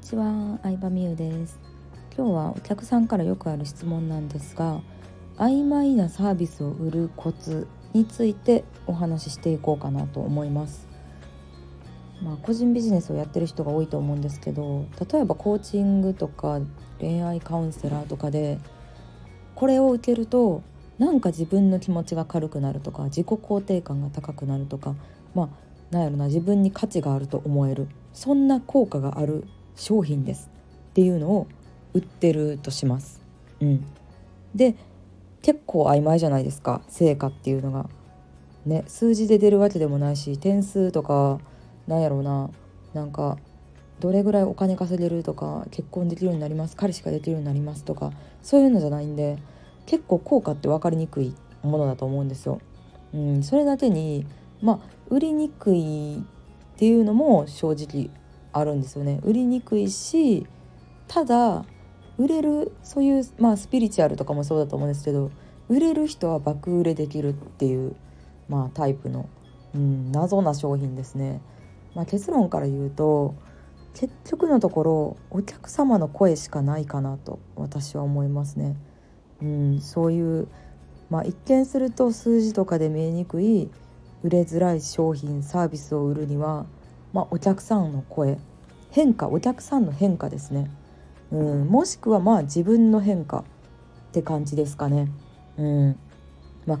にちは、相葉美優です。今日はお客さんからよくある質問なんですが曖昧なサービスを売るコツについてお話ししていこうかなと思います。まあ、個人ビジネスをやってる人が多いと思うんですけど例えばコーチングとか恋愛カウンセラーとかでこれを受けるとなんか自分の気持ちが軽くなるとか自己肯定感が高くなるとかまあなんやろな自分に価値があると思える。そんな効果がある商品ですっていうのを売ってるとします。うん、で結構曖昧じゃないですか成果っていうのが。ね数字で出るわけでもないし点数とかなんやろうななんかどれぐらいお金稼げるとか結婚できるようになります彼氏ができるようになりますとかそういうのじゃないんで結構効果って分かりにくいものだと思うんですよ。うん、それだけにまあ売りにくいっていうのも正直あるんですよね売りにくいしただ売れるそういうまあスピリチュアルとかもそうだと思うんですけど売れる人は爆売れできるっていうまあタイプの、うん、謎な商品ですね。まあ、結論から言うと結局のところお客様の声しかないかなと私は思いますね。うん、そういう、まあ、一見すると数字とかで見えにくい売れづらい商品サービスを売るには、まあ、お客さんの声。変化お客さんの変化ですね、うん、もしくはまあ自分の変化って感じですかね。うん。まあ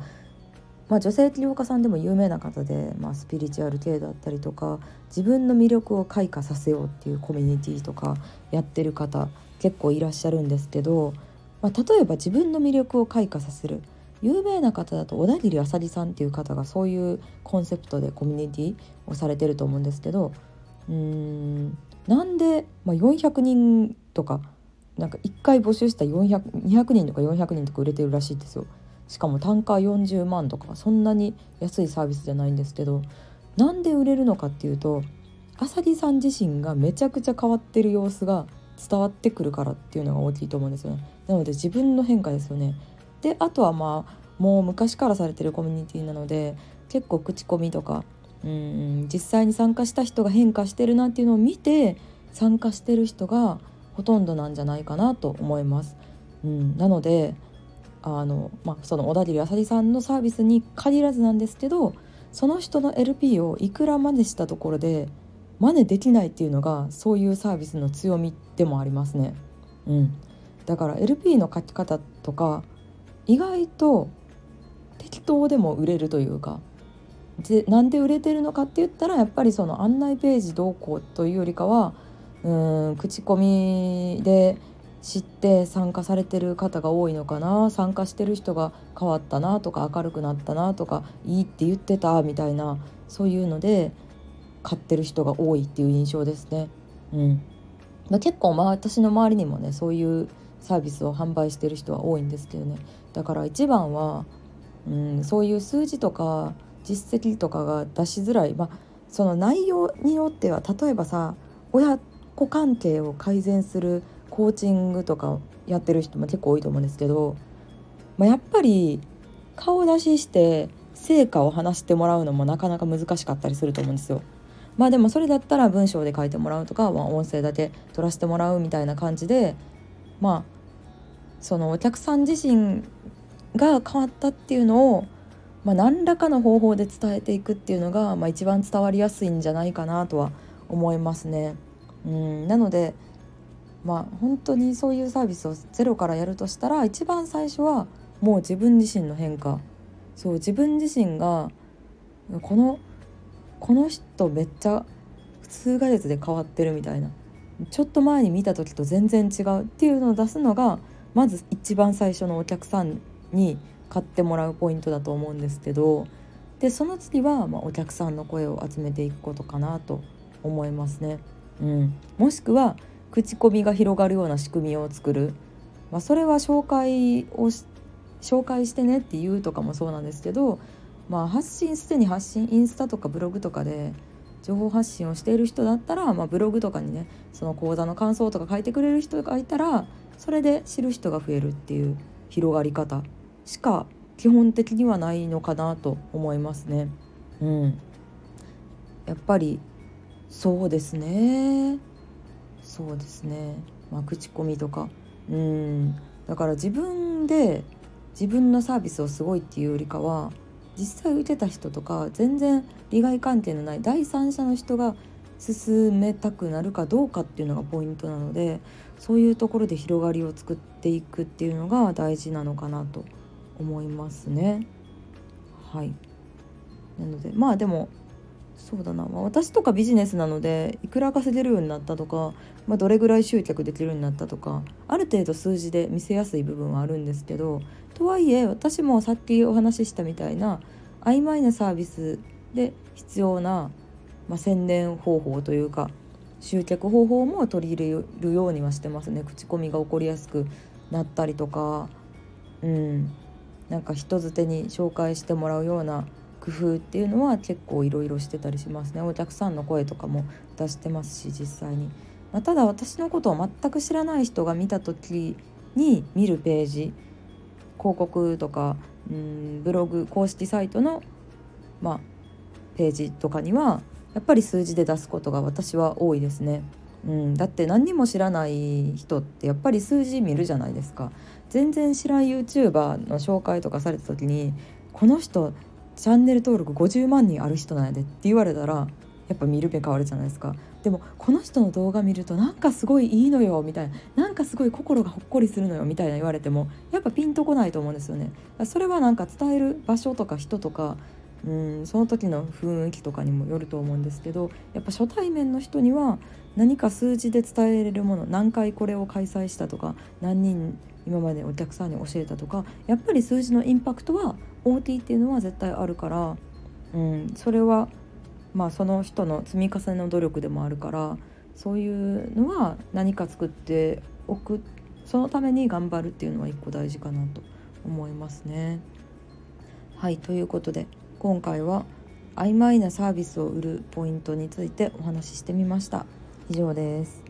まあ、女性起業家さんでも有名な方で、まあ、スピリチュアル系だったりとか自分の魅力を開花させようっていうコミュニティとかやってる方結構いらっしゃるんですけど、まあ、例えば自分の魅力を開花させる。有名な方だと小田切あさりさんっていう方がそういうコンセプトでコミュニティをされてると思うんですけどうーんなんで、まあ、400人とかなんか1回募集した200人とか400人とか売れてるらしいですよ。しかも単価40万とかそんなに安いサービスじゃないんですけどなんで売れるのかっていうとあさりさん自身がめちゃくちゃ変わってる様子が伝わってくるからっていうのが大きいと思うんですよね。なので自分の変化ですよね。であとはまあもう昔からされてるコミュニティなので結構口コミとかうん実際に参加した人が変化してるなっていうのを見て参加してる人がほとんどなんじゃないかなと思います。うん、なのであの、まあ、その小田切あさりさんのサービスに限らずなんですけどその人の LP をいくら真似したところで真似できないっていうのがそういうサービスの強みでもありますね。うん、だから LP の書き方とか意外と適当でも売れるというかでなんで売れてるのかって言ったらやっぱりその案内ページどうこうというよりかはうん口コミで知って参加されてる方が多いのかな参加してる人が変わったなとか明るくなったなとかいいって言ってたみたいなそういうので買ってる人が多いっていう印象ですね。うんまあ、結構まあ私の周りにもねそういうサービスを販売してる人は多いんですけどねだから一番は、うん、そういう数字とか実績とかが出しづらい、まあ、その内容によっては例えばさ親子関係を改善するコーチングとかやってる人も結構多いと思うんですけど、まあ、やっぱり顔出しして成果を話してもらうのもなかなか難しかったりすると思うんですよ。まあでもそれだったら文章で書いてもらうとか、まあ、音声だけ取らせてもらうみたいな感じでまあそのお客さん自身が変わったっていうのを、まあ、何らかの方法で伝えていくっていうのが、まあ、一番伝わりやすいんじゃないかなとは思いますね。うん。なのでまあ本当にそういうサービスをゼロからやるとしたら一番最初はもう自分自身の変化。そう自分自身がこのこの人めっちゃ数ヶ月で変わってるみたいな。ちょっと前に見た時と全然違うっていうのを出すのがまず一番最初のお客さんに買ってもらうポイントだと思うんですけどでその次はまあお客さんの声を集めていくことかなと思いますね。うん、もしくは口コミが広がるような仕組みを作る、まあ、それは紹介を紹介してねっていうとかもそうなんですけど、まあ、発信すでに発信インスタとかブログとかで情報発信をしている人だったら、まあ、ブログとかにねその講座の感想とか書いてくれる人がいたらそれで知る人が増えるっていう広がり方しか基本的にはないのかなと思いますね。うん、やっぱりそうですね。そうですね、まあ、口コミとか。うん。だから自分で自分のサービスをすごいっていうよりかは実際打てた人とか全然利害関係のない第三者の人が進めたくなるかどうかっていうのがポイントなのでそういうところで広がりを作っていくっていうのが大事なのかなと思いますね。はいなのでまあでもそうだな、まあ、私とかビジネスなのでいくら稼げるようになったとか、まあ、どれぐらい集客できるようになったとかある程度数字で見せやすい部分はあるんですけどとはいえ私もさっきお話ししたみたいな曖昧なサービスで必要な、まあ、宣伝方法というか集客方法も取り入れるようにはしてますね。口コミが起こりやすくなったりとかうん。なんか人づてに紹介してもらうような工夫っていうのは結構いろいろしてたりしますね。お客さんの声とかも出してますし実際に、まあ、ただ私のことを全く知らない人が見た時に見るページ広告とかうんブログ公式サイトの、まあ、ページとかにはやっぱり数字で出すことが私は多いですね。うん、だって何にも知らない人ってやっぱり数字見るじゃないですか。全然知らん YouTuber の紹介とかされた時にこの人チャンネル登録50万人ある人なんやでって言われたらやっぱ見る目変わるじゃないですか。でもこの人の動画見るとなんかすごいいいのよみたいな。なんかすごい心がほっこりするのよみたいな言われてもやっぱピンとこないと思うんですよね。それはなんか伝える場所とか人とかうんその時の雰囲気とかにもよると思うんですけどやっぱ初対面の人には何か数字で伝えれるもの何回これを開催したとか何人今までお客さんに教えたとかやっぱり数字のインパクトは OT っていうのは絶対あるから、うん、それはまあその人の積み重ねの努力でもあるからそういうのは何か作っておくそのために頑張るっていうのは一個大事かなと思いますね。はいということで今回は曖昧なサービスを売るポイントについてお話ししてみました。以上です。